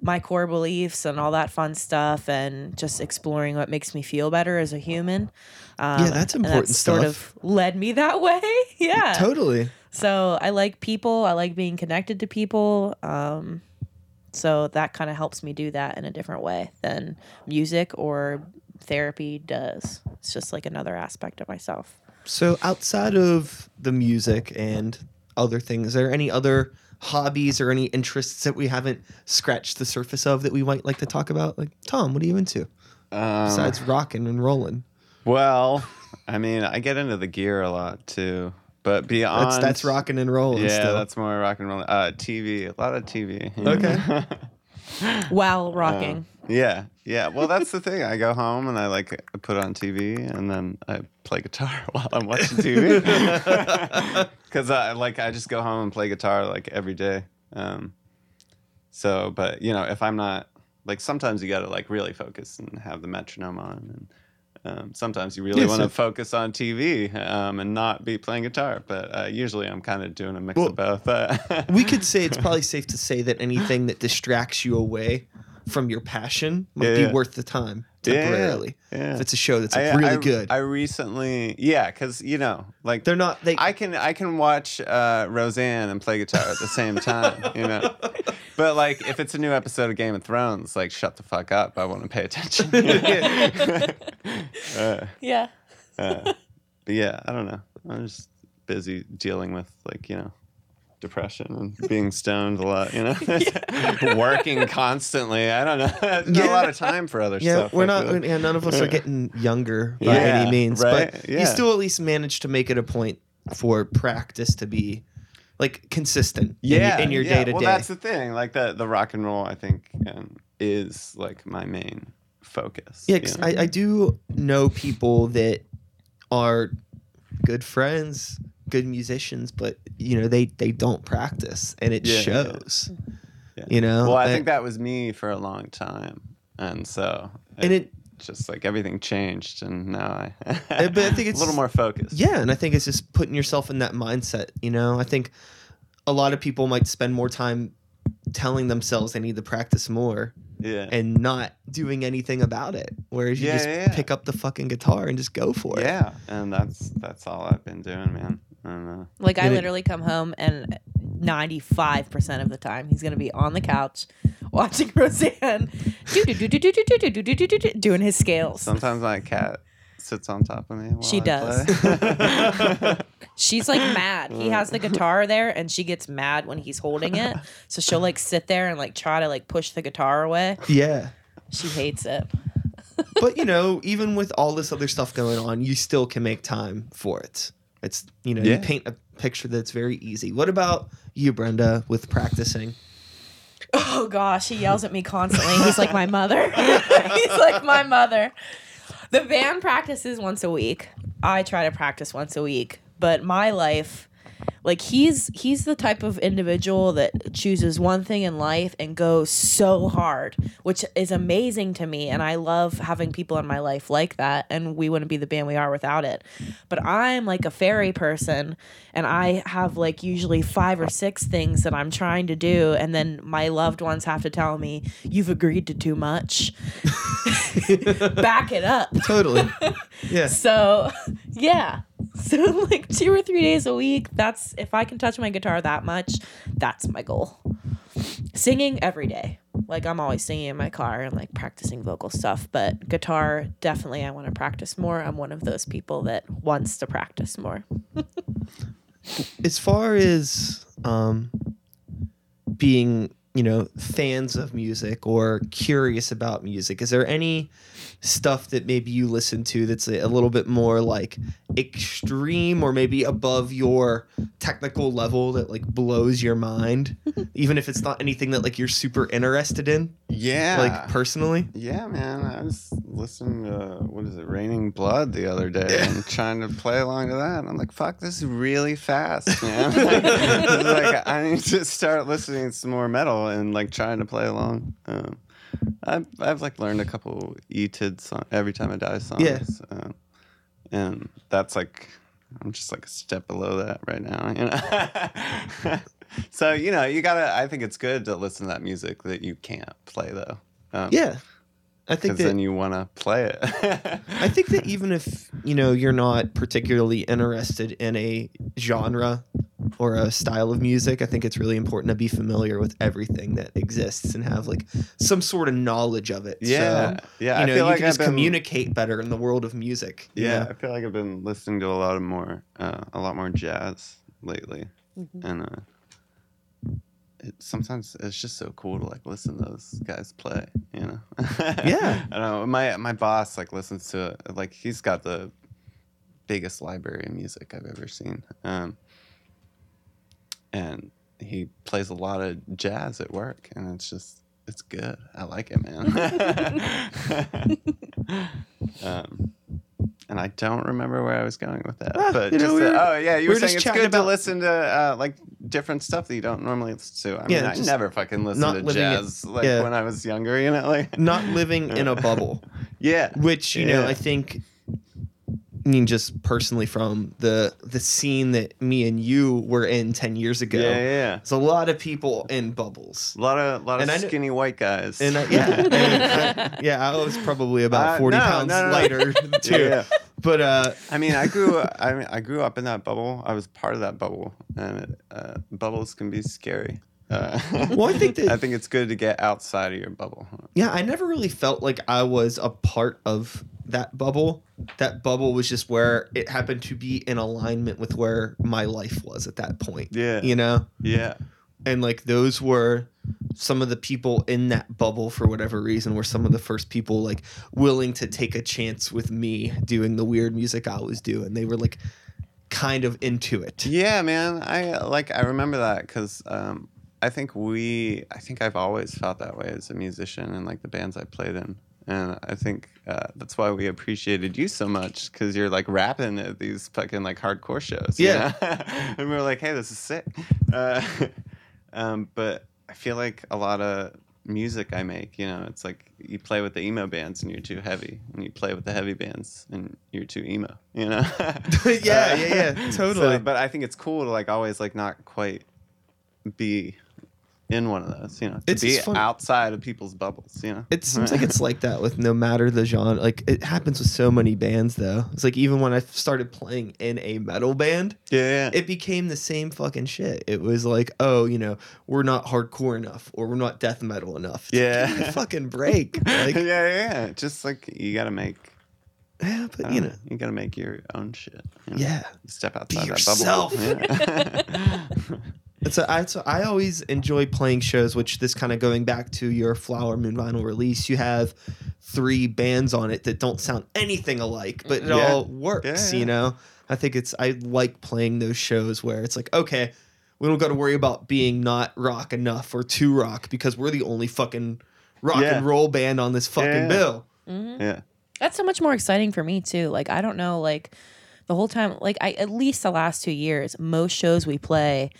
my core beliefs and all that fun stuff and just exploring what makes me feel better as a human. Um, Yeah, that's important Sort stuff. of led me that way. yeah. totally. So I like people. I like being connected to people. Um, so that kind of helps me do that in a different way than music or therapy does. It's just like another aspect of myself. So outside of the music and other things, is there any other hobbies or any interests that we haven't scratched the surface of that we might like to talk about? Like Tom, what are you into Um, besides rocking and rolling? well, I mean, I get into the gear a lot too, but beyond That's that's rocking and rolling. Yeah, still. that's more rock and roll. Uh, TV, a lot of TV. Okay. While rocking. Yeah, yeah. Well, that's the thing. I go home and I like put on TV and then I play guitar while I'm watching TV. Because I like I just go home and play guitar like every day. Um, so, but you know, if I'm not like sometimes you got to like really focus and have the metronome on, and um, sometimes you really want so- to focus on TV um, and not be playing guitar. But uh, usually I'm kind of doing a mix Well, of both. We could say it's probably safe to say that anything that distracts you away from your passion might Yeah, be yeah. worth the time Yeah, yeah, temporarily. yeah. If it's a show that's like I- really I- good. I recently, yeah, because you know, like They're not they I can I can watch uh, Roseanne and play guitar at the same time, you know. But like, if it's a new episode of Game of Thrones, like, shut the fuck up. I want to pay attention. uh, Yeah. uh, but yeah, I don't know. I'm just busy dealing with like you know depression and being stoned a lot, you know, working constantly. I don't know. There's not Yeah. a lot of time for other yeah, stuff. we're not. Yeah, none of us are getting younger by Yeah, any means, right? but Yeah. you still at least managed to make it a point for practice to be like consistent. in your- in your day to day. Well, that's the thing. Like the the rock and roll, I think, um, is like my main focus. Yeah, you 'cause know? I, I do know people that are good friends, good musicians, but you know they they don't practice, and it Yeah, shows. Yeah. You know, well, I think that was me for a long time, and so and it just like everything changed, and now I, Uh, but I think it's a little more focused. Yeah, and I think it's just putting yourself in that mindset. You know, I think a lot of people might spend more time telling themselves they need to practice more Yeah. and not doing anything about it. Whereas you Yeah, just yeah. pick up the fucking guitar and just go for it. yeah, and that's that's all I've been doing, man. I don't know. Like I literally come home and 95% of the time he's going to be on the couch watching Roseanne doing his scales. Sometimes my cat sits on top of me. While She I does. play. She's like mad. He has the guitar there and she gets mad when he's holding it. So she'll like sit there and like try to like push the guitar away. Yeah. She hates it. But you know, even with all this other stuff going on, you still can make time for it. It's you know, you paint a picture that's very easy. What about you, Brenda, with practicing? Oh gosh, he yells at me constantly. He's like my mother. He's like my mother. The band practices once a week. I try to practice once a week, but my life like he's he's the type of individual that chooses one thing in life and goes so hard, which is amazing to me and I love having people in my life like that and we wouldn't be the band we are without it. But I'm like a fairy person and I have like usually five or six things that I'm trying to do and then my loved ones have to tell me you've agreed to too much. Back it up. Totally. yeah. So, yeah. So, like two or three days a week, that's if I can touch my guitar that much, that's my goal. Singing every day. Like, I'm always singing in my car and like practicing vocal stuff, but guitar, definitely, I want to practice more. I'm one of those people that wants to practice more. As far as um being, you know, fans of music or curious about music, is there any stuff that maybe you listen to that's a, a little bit more like extreme or maybe above your technical level that like blows your mind even if it's not anything that like you're super interested in yeah, like personally Yeah, man. I was listening to what is it, Raining Blood the other day and trying to play along to that. And I'm like, fuck, this is really fast, man. like, like, I need to start listening to some more metal and like trying to play along. Um, I've, I've like learned a couple ETID song every time I die songs. Yeah. Um, and that's like I'm just like a step below that right now, you know. so you know, you gotta. I think it's good to listen to that music that you can't play though. Um, yeah i think that then you want to play it. I think that even if you know you're not particularly interested in a genre or a style of music, I think it's really important to be familiar with everything that exists and have like some sort of knowledge of it. Yeah, so, yeah, You I know, feel you like can just I've been- communicate better in the world of music. you yeah, know? I feel like I've been listening to a lot of more, uh, a lot more jazz lately, Mm-hmm. and uh, it, sometimes it's just so cool to like listen to those guys play. You know? Yeah. I don't know. My my boss like listens to it. Like he's got the biggest library of music I've ever seen. Um, and he plays a lot of jazz at work, and it's just it's good. I like it, man. um, and I don't remember where I was going with that, Ah, but you know, just we that- were- oh yeah, you we were were saying it's good about- to listen to uh, like different stuff that you don't normally listen to. I Yeah, mean, I never fucking listened to jazz like yeah. when I was younger. You know, like Not living in a bubble, yeah, which you know I think. I mean, just personally from the the scene that me and you were in ten years ago. yeah, yeah, yeah. There's a lot of people in bubbles. A lot of a lot of And I kn- skinny white guys. And I, yeah, and I, yeah, I was probably about Uh, forty no, pounds no, no, lighter too. Yeah. But uh, I mean, I grew. I mean, I grew up in that bubble. I was part of that bubble, and it, uh, bubbles can be scary. Uh, Well, I think that- I think it's good to get outside of your bubble. yeah, I never really felt like I was a part of that bubble. That bubble was just where it happened to be in alignment with where my life was at that point. Yeah. you know, Yeah, and like those were some of the people in that bubble for whatever reason were some of the first people like willing to take a chance with me doing the weird music I was doing. And they were like kind of into it. yeah, man. I like. I remember that because um, I think we. I think I've always felt that way as a musician and like the bands I played in. And I think uh, that's why we appreciated you so much because you're like rapping at these fucking like hardcore shows. you Yeah. know? and we were like, hey, this is sick. Uh, um, but I feel like a lot of music I make, you know, it's like you play with the emo bands and you're too heavy, and you play with the heavy bands and you're too emo, you know? Yeah, yeah, yeah, totally. but I think it's cool to like always like not quite be in one of those. You know, to It's be outside of people's bubbles. You know, It seems like it's like that with no matter the genre. Like it happens with so many bands though. It's like even when I started playing in a metal band, yeah, it became the same fucking shit. It was like, oh, you know, we're not hardcore enough or we're not death metal enough. It's like, Yeah. a fucking break. Like, yeah, yeah, yeah, yeah. Just like you got to make. yeah, but you know, know, you got to make your own shit. you know? yeah. step Be outside that yourself. bubble. Yeah. It's a, I, so I always enjoy playing shows, which this kind of going back to your Flower Moon vinyl release, you have three bands on it that don't sound anything alike, but it Yeah. all works, Yeah, you know? I think it's, I like playing those shows where it's like, okay, we don't got to worry about being not rock enough or too rock because we're the only fucking rock Yeah. and roll band on this fucking Yeah. bill. Mm-hmm. yeah. That's so much more exciting for me too. Like I don't know, like the whole time, like I at least the last two years, most shows we play,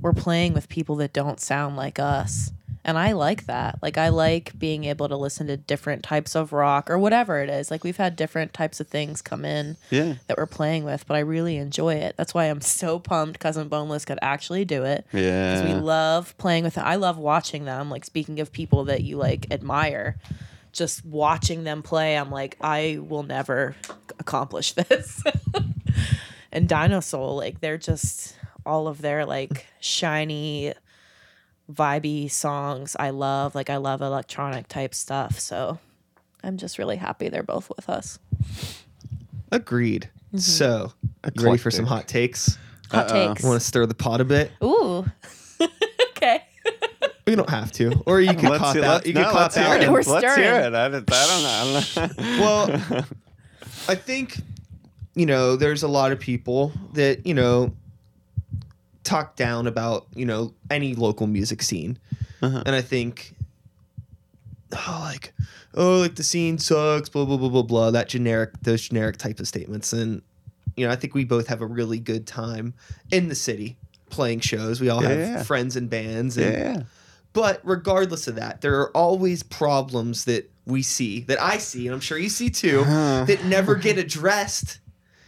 we're playing with people that don't sound like us. And I like that. Like I like being able to listen to different types of rock or whatever it is. Like we've had different types of things come in Yeah. that we're playing with, but I really enjoy it. That's why I'm so pumped Cousin Boneless could actually do it. Yeah. Because we love playing with them. I love watching them. Like speaking of people that you like admire, just watching them play, I'm like, I will never accomplish this. and Dinosaur, like they're just all of their like shiny, vibey songs. I love. Like I love electronic type stuff. So I'm just really happy they're both with us. Agreed. Mm-hmm. So, you ready for some hot takes? Hot takes. Want to stir the pot a bit? Ooh. okay. You don't have to, or you can Let's cop see- out. let's- You can no, cop let's hear out. it. We're Let's hear stirring. it. I, don't- I don't know. Well, I think you know there's a lot of people that you know talk down about you know any local music scene, uh-huh. and I think oh like oh like the scene sucks blah blah blah blah blah that generic those generic type of statements and you know I think we both have a really good time in the city playing shows. We all have Yeah. friends and bands and yeah. but regardless of that, there are always problems that we see, that I see, and I'm sure you see too, uh-huh. that never get addressed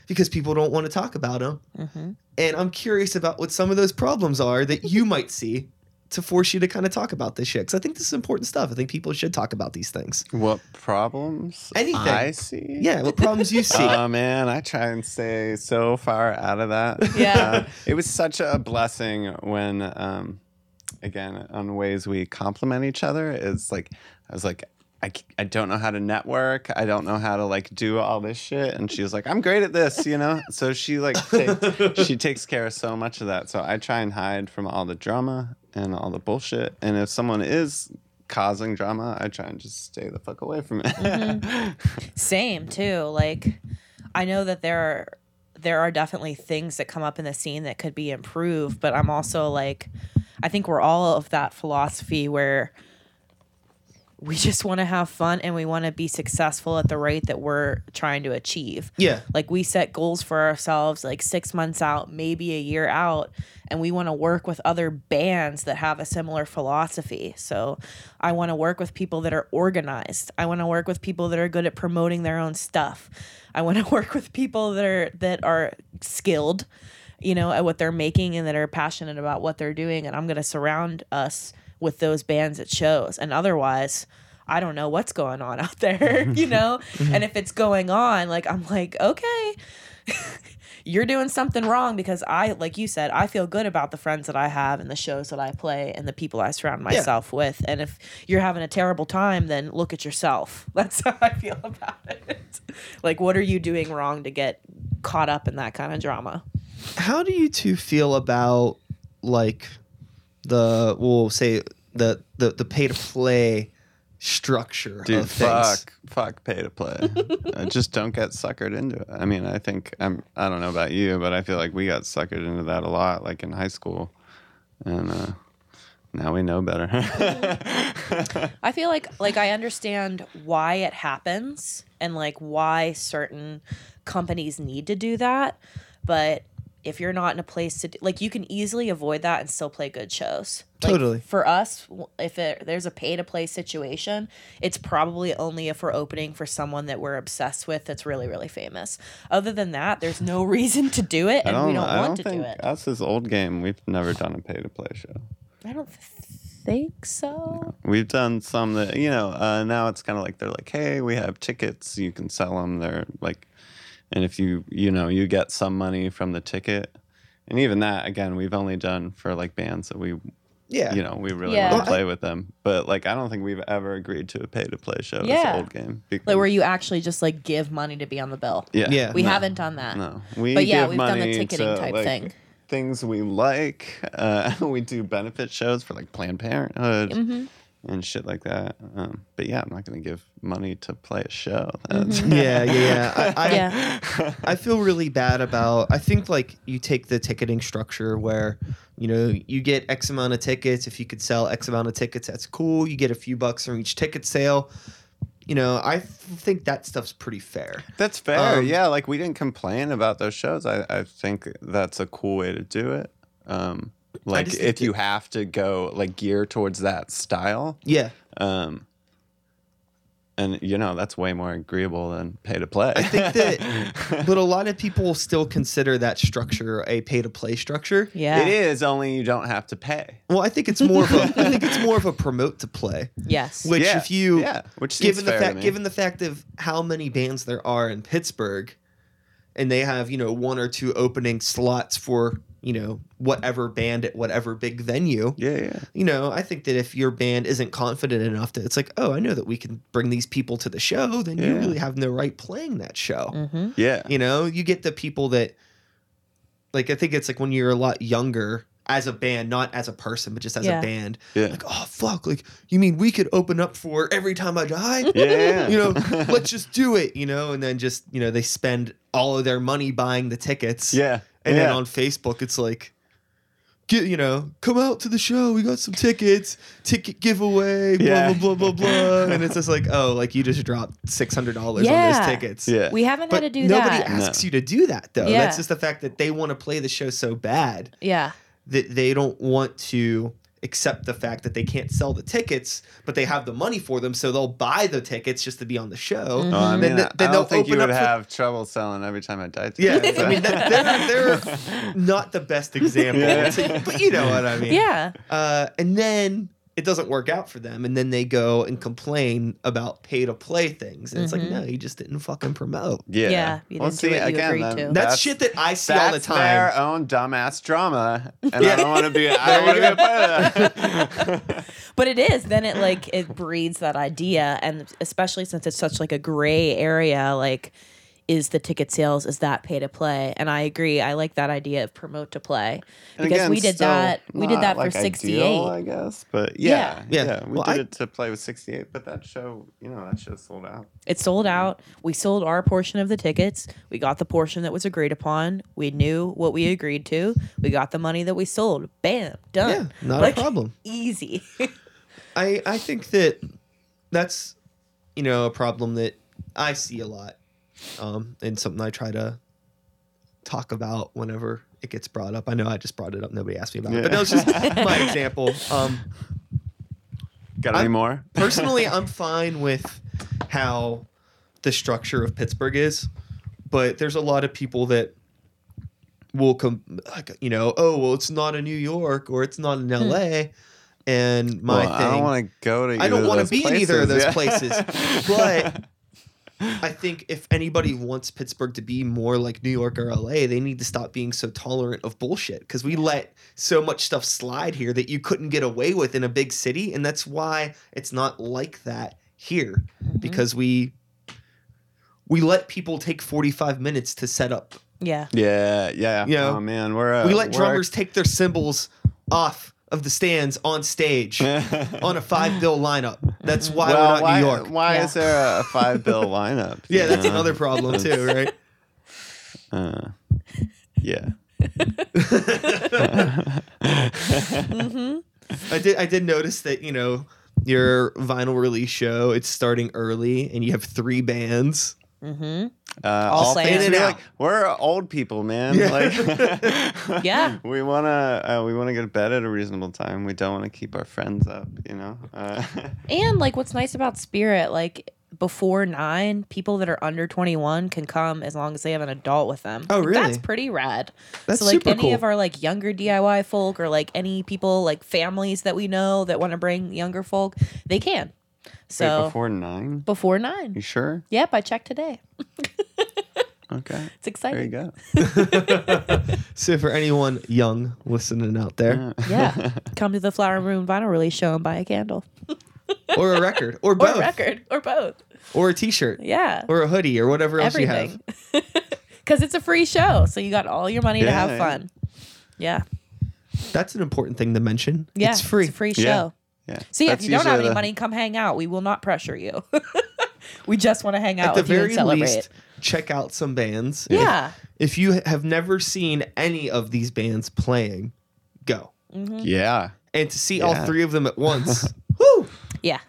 because people don't want to talk about them. And I'm curious about what some of those problems are that you might see to force you to kind of talk about this shit. Because I think this is important stuff. I think people should talk about these things. What problems Anything. I see? Yeah, what problems you see. Oh man, I try and stay so far out of that. Yeah. Uh, it was such a blessing when, um, again, on ways we complement each other. It's like I was like, I, I don't know how to network. I don't know how to like do all this shit. And she was like, I'm great at this, you know. So she like takes, she takes care of so much of that. So I try and hide from all the drama and all the bullshit. And if someone is causing drama, I try and just stay the fuck away from it. Mm-hmm. Same too. Like I know that there are there are definitely things that come up in the scene that could be improved, but I'm also like I think we're all of that philosophy where we just want to have fun and we want to be successful at the rate that we're trying to achieve. Yeah. Like we set goals for ourselves like 6 months out, maybe a year out, and we want to work with other bands that have a similar philosophy. So, I want to work with people that are organized. I want to work with people that are good at promoting their own stuff. I want to work with people that are that are skilled, you know, at what they're making and that are passionate about what they're doing and I'm going to surround us with those bands at shows. And otherwise, I don't know what's going on out there, you know? Mm-hmm. and if it's going on, like I'm like, okay, you're doing something wrong because I, like you said, I feel good about the friends that I have and the shows that I play and the people I surround myself with. And if you're having a terrible time, then look at yourself. That's how I feel about it. like, what are you doing wrong to get caught up in that kind of drama? How do you two feel about like the we'll say the the, the pay to play structure Dude, of things? fuck, fuck, pay to play. uh, just don't get suckered into it. I mean, I think I'm. I don't know about you, but I feel like we got suckered into that a lot, like in high school, and uh, now we know better. I feel like like I understand why it happens and like why certain companies need to do that, but if you're not in a place to do, like you can easily avoid that and still play good shows. Like, Totally. For us, if it, there's a pay to play situation, it's probably only if we're opening for someone that we're obsessed with that's really really famous. Other than that, there's no reason to do it, and don't. we don't I want don't to do it. us as old game. We've never done a pay to play show. I don't. think so. We've done some that you know. Uh, now it's kind of like they're like, hey, we have tickets. You can sell them. They're like, and if you you know you get some money from the ticket, and even that again, we've only done for like bands that we Yeah. you know we really Yeah. want to play with them. But like I don't think we've ever agreed to a pay to play show. Yeah. This old game. Because, Like where you actually just like give money to be on the bill. yeah Yeah. We no, haven't done that. No, we But yeah, give we've done the ticketing to, type like, thing. Things we like. Uh, we do benefit shows for like Planned Parenthood Mm-hmm. And shit like that. Um, but yeah, I'm not gonna give money to play a show. Mm-hmm. Yeah, yeah, yeah. I, I, Yeah. I feel really bad about. I think like you take the ticketing structure where, you know, you get X amount of tickets. If you could sell X amount of tickets, that's cool. You get a few bucks from each ticket sale. You know, I think that stuff's pretty fair. That's fair. Um, yeah, like we didn't complain about those shows. I, I think that's a cool way to do it. Um, like if you have to go like gear towards that style, Yeah, um, and you know that's way more agreeable than pay to play. I think that, but a lot of people still consider that structure a pay to play structure. Yeah. it is only you don't have to pay. Well, I think it's more of a. I think it's more of a promote to play. Yes. Which, Yeah, if you, yeah, which seems given the fair to fact, given the fact of how many bands there are in Pittsburgh, and they have you know one or two opening slots for you know whatever band at whatever big venue. Yeah, yeah. You know, I think that if your band isn't confident enough that it's like, oh, I know that we can bring these people to the show, then you really have no right playing that show. Mm-hmm. Yeah. You know, you get the people that, like, I think it's like when you're a lot younger as a band, not as a person, but just as Yeah. a band. Yeah. Like, oh, fuck. Like, you mean we could open up for Every Time I Die? Yeah. you know, let's just do it, you know, and then just, you know, they spend all of their money buying the tickets. Yeah. And yeah. then on Facebook, it's like, get, you know, come out to the show. We got some tickets, ticket giveaway, blah, Yeah. blah, blah, blah, blah. And it's just like, oh, like you just dropped $600 on those tickets. Yeah. We haven't But had to do nobody that. Nobody asks you to do that, though. Yeah. That's just the fact that they want to play the show so bad yeah. that they don't want to accept the fact that they can't sell the tickets, but they have the money for them, so they'll buy the tickets just to be on the show. Mm-hmm. Oh, I Then mean, th- I- then I they'll don't think you would up for- have trouble selling every time I died. Yeah, I mean that, they're they're not the best example, Yeah. but you know what I mean. Yeah. Uh, and then it doesn't work out for them, and then they go and complain about pay to play things, and it's like, mm-hmm. no, you just didn't fucking promote. Yeah. Yeah, you didn't do what you agreed to. That's, shit that I see all the time their own dumbass drama, and I don't want to be. I don't want to be a part of that. But it is. Then it like it breeds that idea, and especially since it's such like a gray area, like is the ticket sales is that pay to play? And I agree. I like that idea of promote to play because again, we did that. We did not, that for like, sixty ideal, I guess, but yeah, Yeah. yeah, we Well, did I- it to play with 68, but that show, you know, that show sold out. It sold out. We sold our portion of the tickets. We got the portion that was agreed upon. We knew what we agreed to. We got the money that we sold. Bam, done. Yeah, not Like, a problem. Easy. I I think that that's you know a problem that I see a lot, um, and something I try to talk about whenever it gets brought up. I know I just brought it up; nobody asked me about it, but that was just my example. Um, Got any I'm- more? personally, I'm fine with how the structure of Pittsburgh is, but there's a lot of people that will come, like, you know, oh well, it's not in New York or it's not in L.A. And my Well, thing, I don't want to go to. I don't want want to be in either of those yeah. places. But I think if anybody wants Pittsburgh to be more like New York or LA, they need to stop being so tolerant of bullshit because we let so much stuff slide here that you couldn't get away with in a big city. And that's why it's not like that here because we we let people take 45 minutes to set up. yeah. yeah, yeah. You know, oh man, we're uh, we let we're- drummers take their cymbals off of the stands on stage on a five bill lineup. That's why well, we're not why, New York. Why Yeah. is there a five bill lineup? Yeah, that's know? another problem too, right? Uh, yeah. I did I did notice that, you know, your vinyl release show, it's starting early and you have three bands. Uh, All all playing. things we out. like, we're old people, man. Yeah. Like, Yeah. we wanna uh, we wanna get to bed at a reasonable time. We don't want to keep our friends up, you know. Uh, And like what's nice about Spirit, like before nine, people that are under 21 can come as long as they have an adult with them. Oh, Like, That's pretty rad. That's so, like, super any cool. of our like younger DIY folk or like any people, like families that we know that want to bring younger folk, they can. So Wait, before nine? before nine. You sure? Yep, I checked today. Okay. It's exciting. There you go. So for anyone young listening out there, Yeah. Come to the Flower Moon vinyl release show and buy a candle. or a record, or Or both, a record. Or both. or a T-shirt, Yeah. or a hoodie, or whatever else you have. Because it's a free show. So you got all your money to have fun. Yeah. That's an important thing to mention. Yeah. it's free. It's a free show. Yeah. So yeah, if That's you don't have any the- money, come hang out. We will not pressure you. we just want to hang out At the with you very and celebrate. least, check out some bands. Yeah. If, if you have never seen any of these bands playing, go. Mm-hmm. Yeah. And to see all three of them at once, whoo! Yeah.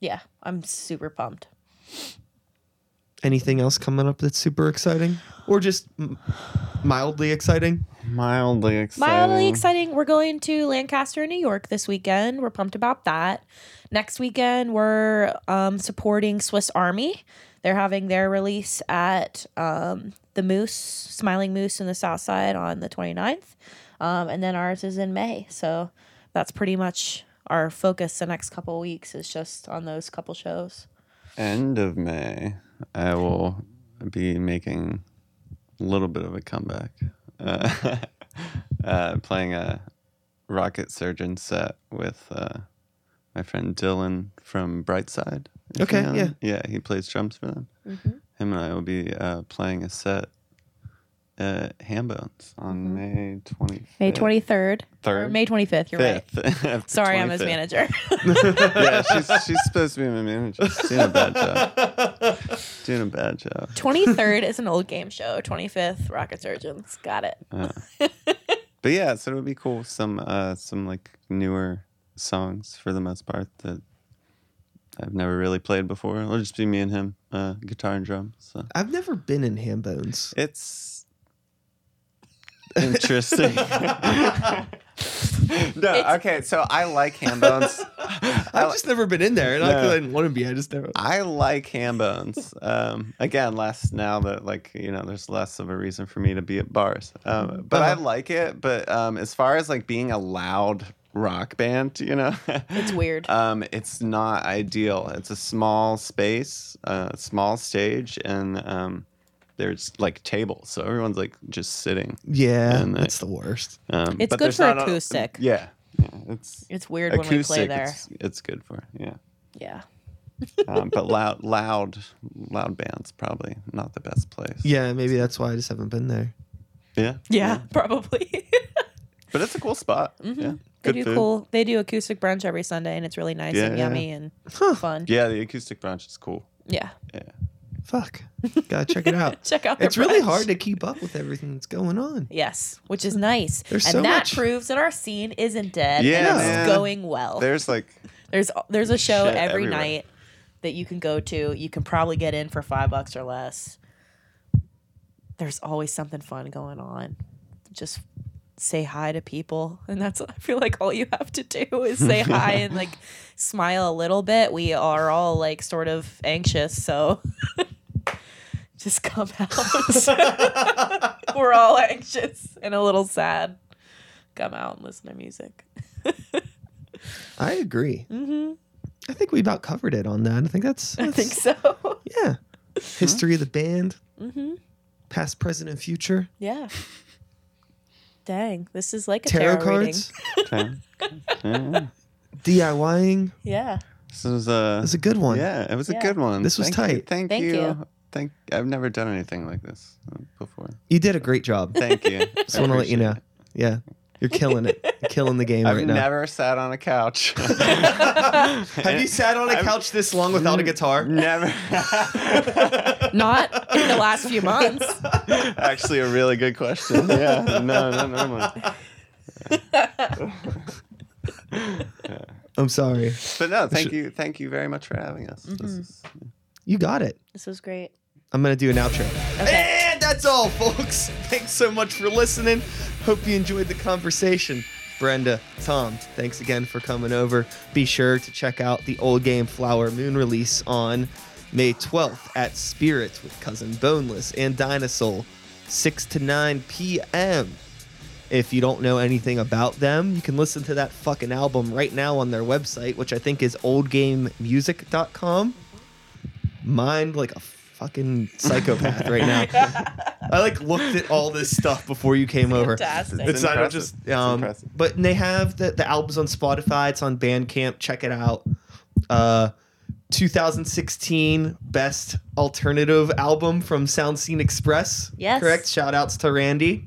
Yeah. I'm super pumped. Anything else coming up that's super exciting, or just m- mildly exciting? Mildly exciting. Mildly exciting. We're going to Lancaster, New York this weekend. We're pumped about that. Next weekend, we're um, supporting Swiss Army. They're having their release at um, the Moose, Smiling Moose in the South Side on the 29th. Um, and then ours is in May. So that's pretty much our focus the next couple weeks is just on those couple shows. End of May, I will be making a little bit of a comeback. Uh, uh, playing a rocket surgeon set with uh, my friend Dylan from Brightside. you Okay, know yeah. him. Yeah, he plays drums for them. Him and I will be uh, playing a set at Hambones on May 25th. May 23rd. Or Third? May 25th. You're right. Fifth. Sorry, I'm his manager. yeah, she's she's supposed to be my manager. She's doing a bad job. Doing a bad job. 23rd is an old game show. 25th, Rocket Surgeons. Got it. But yeah, so it would be cool. Some uh some like newer songs for the most part that I've never really played before. It'll just be me and him, uh, guitar and drums. So I've never been in Hambones. it's interesting. no, okay. So I like Hambones. I've just never been in there, not because No. I didn't want to be. I just never. I like Hambones. Um, again, less now that like you know, there's less of a reason for me to be at bars. Um, but I Uh-huh. like it. But um, as far as like being a loud rock band, you know, It's weird. um, it's not ideal. It's a small space, a small stage, and um, there's like tables, so everyone's like just sitting. Yeah, And, uh, that's the worst. Um, It's good for not a- acoustic. yeah, yeah, it's It's weird when we play acoustic. there. It's, it's good for yeah. Yeah. um, but loud, loud, loud bands probably not the best place. Yeah, maybe that's why I just haven't been there. yeah, Yeah, probably. But it's a cool spot. Yeah, they good do food. cool. They do acoustic brunch every Sunday, and it's really nice and Yeah. yummy and fun. Yeah, the acoustic brunch is cool. Yeah. Yeah, Fuck, gotta check it out. Check out their It's really brunch. hard to keep up with everything that's going on. Yes, which is nice. There's and so that much- proves that our scene isn't dead Yeah, and it's man. going well. there's like There's there's a show every everywhere. night that you can go to. You can probably get in for five bucks or less. There's always something fun going on. Just say hi to people, and that's I feel like all you have to do is say hi and like smile a little bit. We are all like sort of anxious, so just come out. We're all anxious and a little sad. Come out and listen to music. I agree. Mm-hmm. I think we about covered it on that. I think that's, I think so. yeah. History of the band, mm-hmm. past, present, and future. Yeah. Dang, this is like a Tarot tarot, reading. cards, okay. yeah. DIYing. Yeah. this was a That's a good one. yeah, it was Yeah. a good one. This was Thank you- tight. Thank, Thank you. you. Thank. I've never done anything like this before. You did a great job. Thank you. Just want to let you know. Yeah, you're killing it. You're killing the game I've right now. never sat on a couch. Have you sat on a I'm- couch this long without a guitar? never. Not in the last few months. Actually, a really good question. Yeah. No, no, no, no. I'm sorry. But no, thank you, thank you very much for having us. Mm-hmm. This is, You got it. This was great. I'm gonna do an outro. Okay. And that's all, folks. Thanks so much for listening. Hope you enjoyed the conversation. Brenda, Tom, thanks again for coming over. Be sure to check out the Old Game Flower Moon release on May 12th at Spirits with Cousin Boneless and Dinosaur, 6 to 9 p.m. If you don't know anything about them, you can listen to that fucking album right now on their website, which I think is oldgamemusic.com. Mind like a fucking psychopath right now. I like looked at all this stuff before you came over. Fantastic. It's not impressive. just um, impressive. but they have the the albums on Spotify. It's on Bandcamp. Check it out. Uh, 2016 best alternative album from Sound Scene Express. Yes. correct. Shout outs to Randy.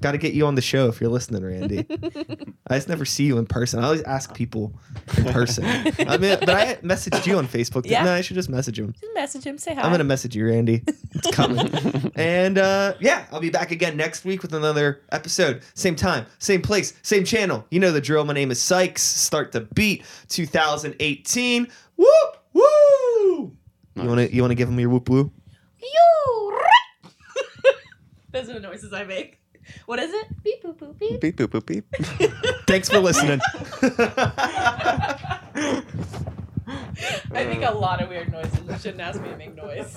Got to get you on the show if you're listening, Randy. I just never see you in person. I always ask people in person. I mean, but I messaged you on Facebook. Yeah. No, I should just message him. Just message him. Say hi. I'm gonna message you, Randy. It's coming. and uh, yeah, I'll be back again next week with another episode. Same time, same place, same channel. You know the drill. My name is Sykes. Start the beat. 2018. Whoop woo. You wanna you wanna give him your whoop woo? You. Those are the noises I make. What is it? Beep boop boop beep. Beep boop boop beep. Thanks for listening. I make a lot of weird noises. You shouldn't ask me to make noise.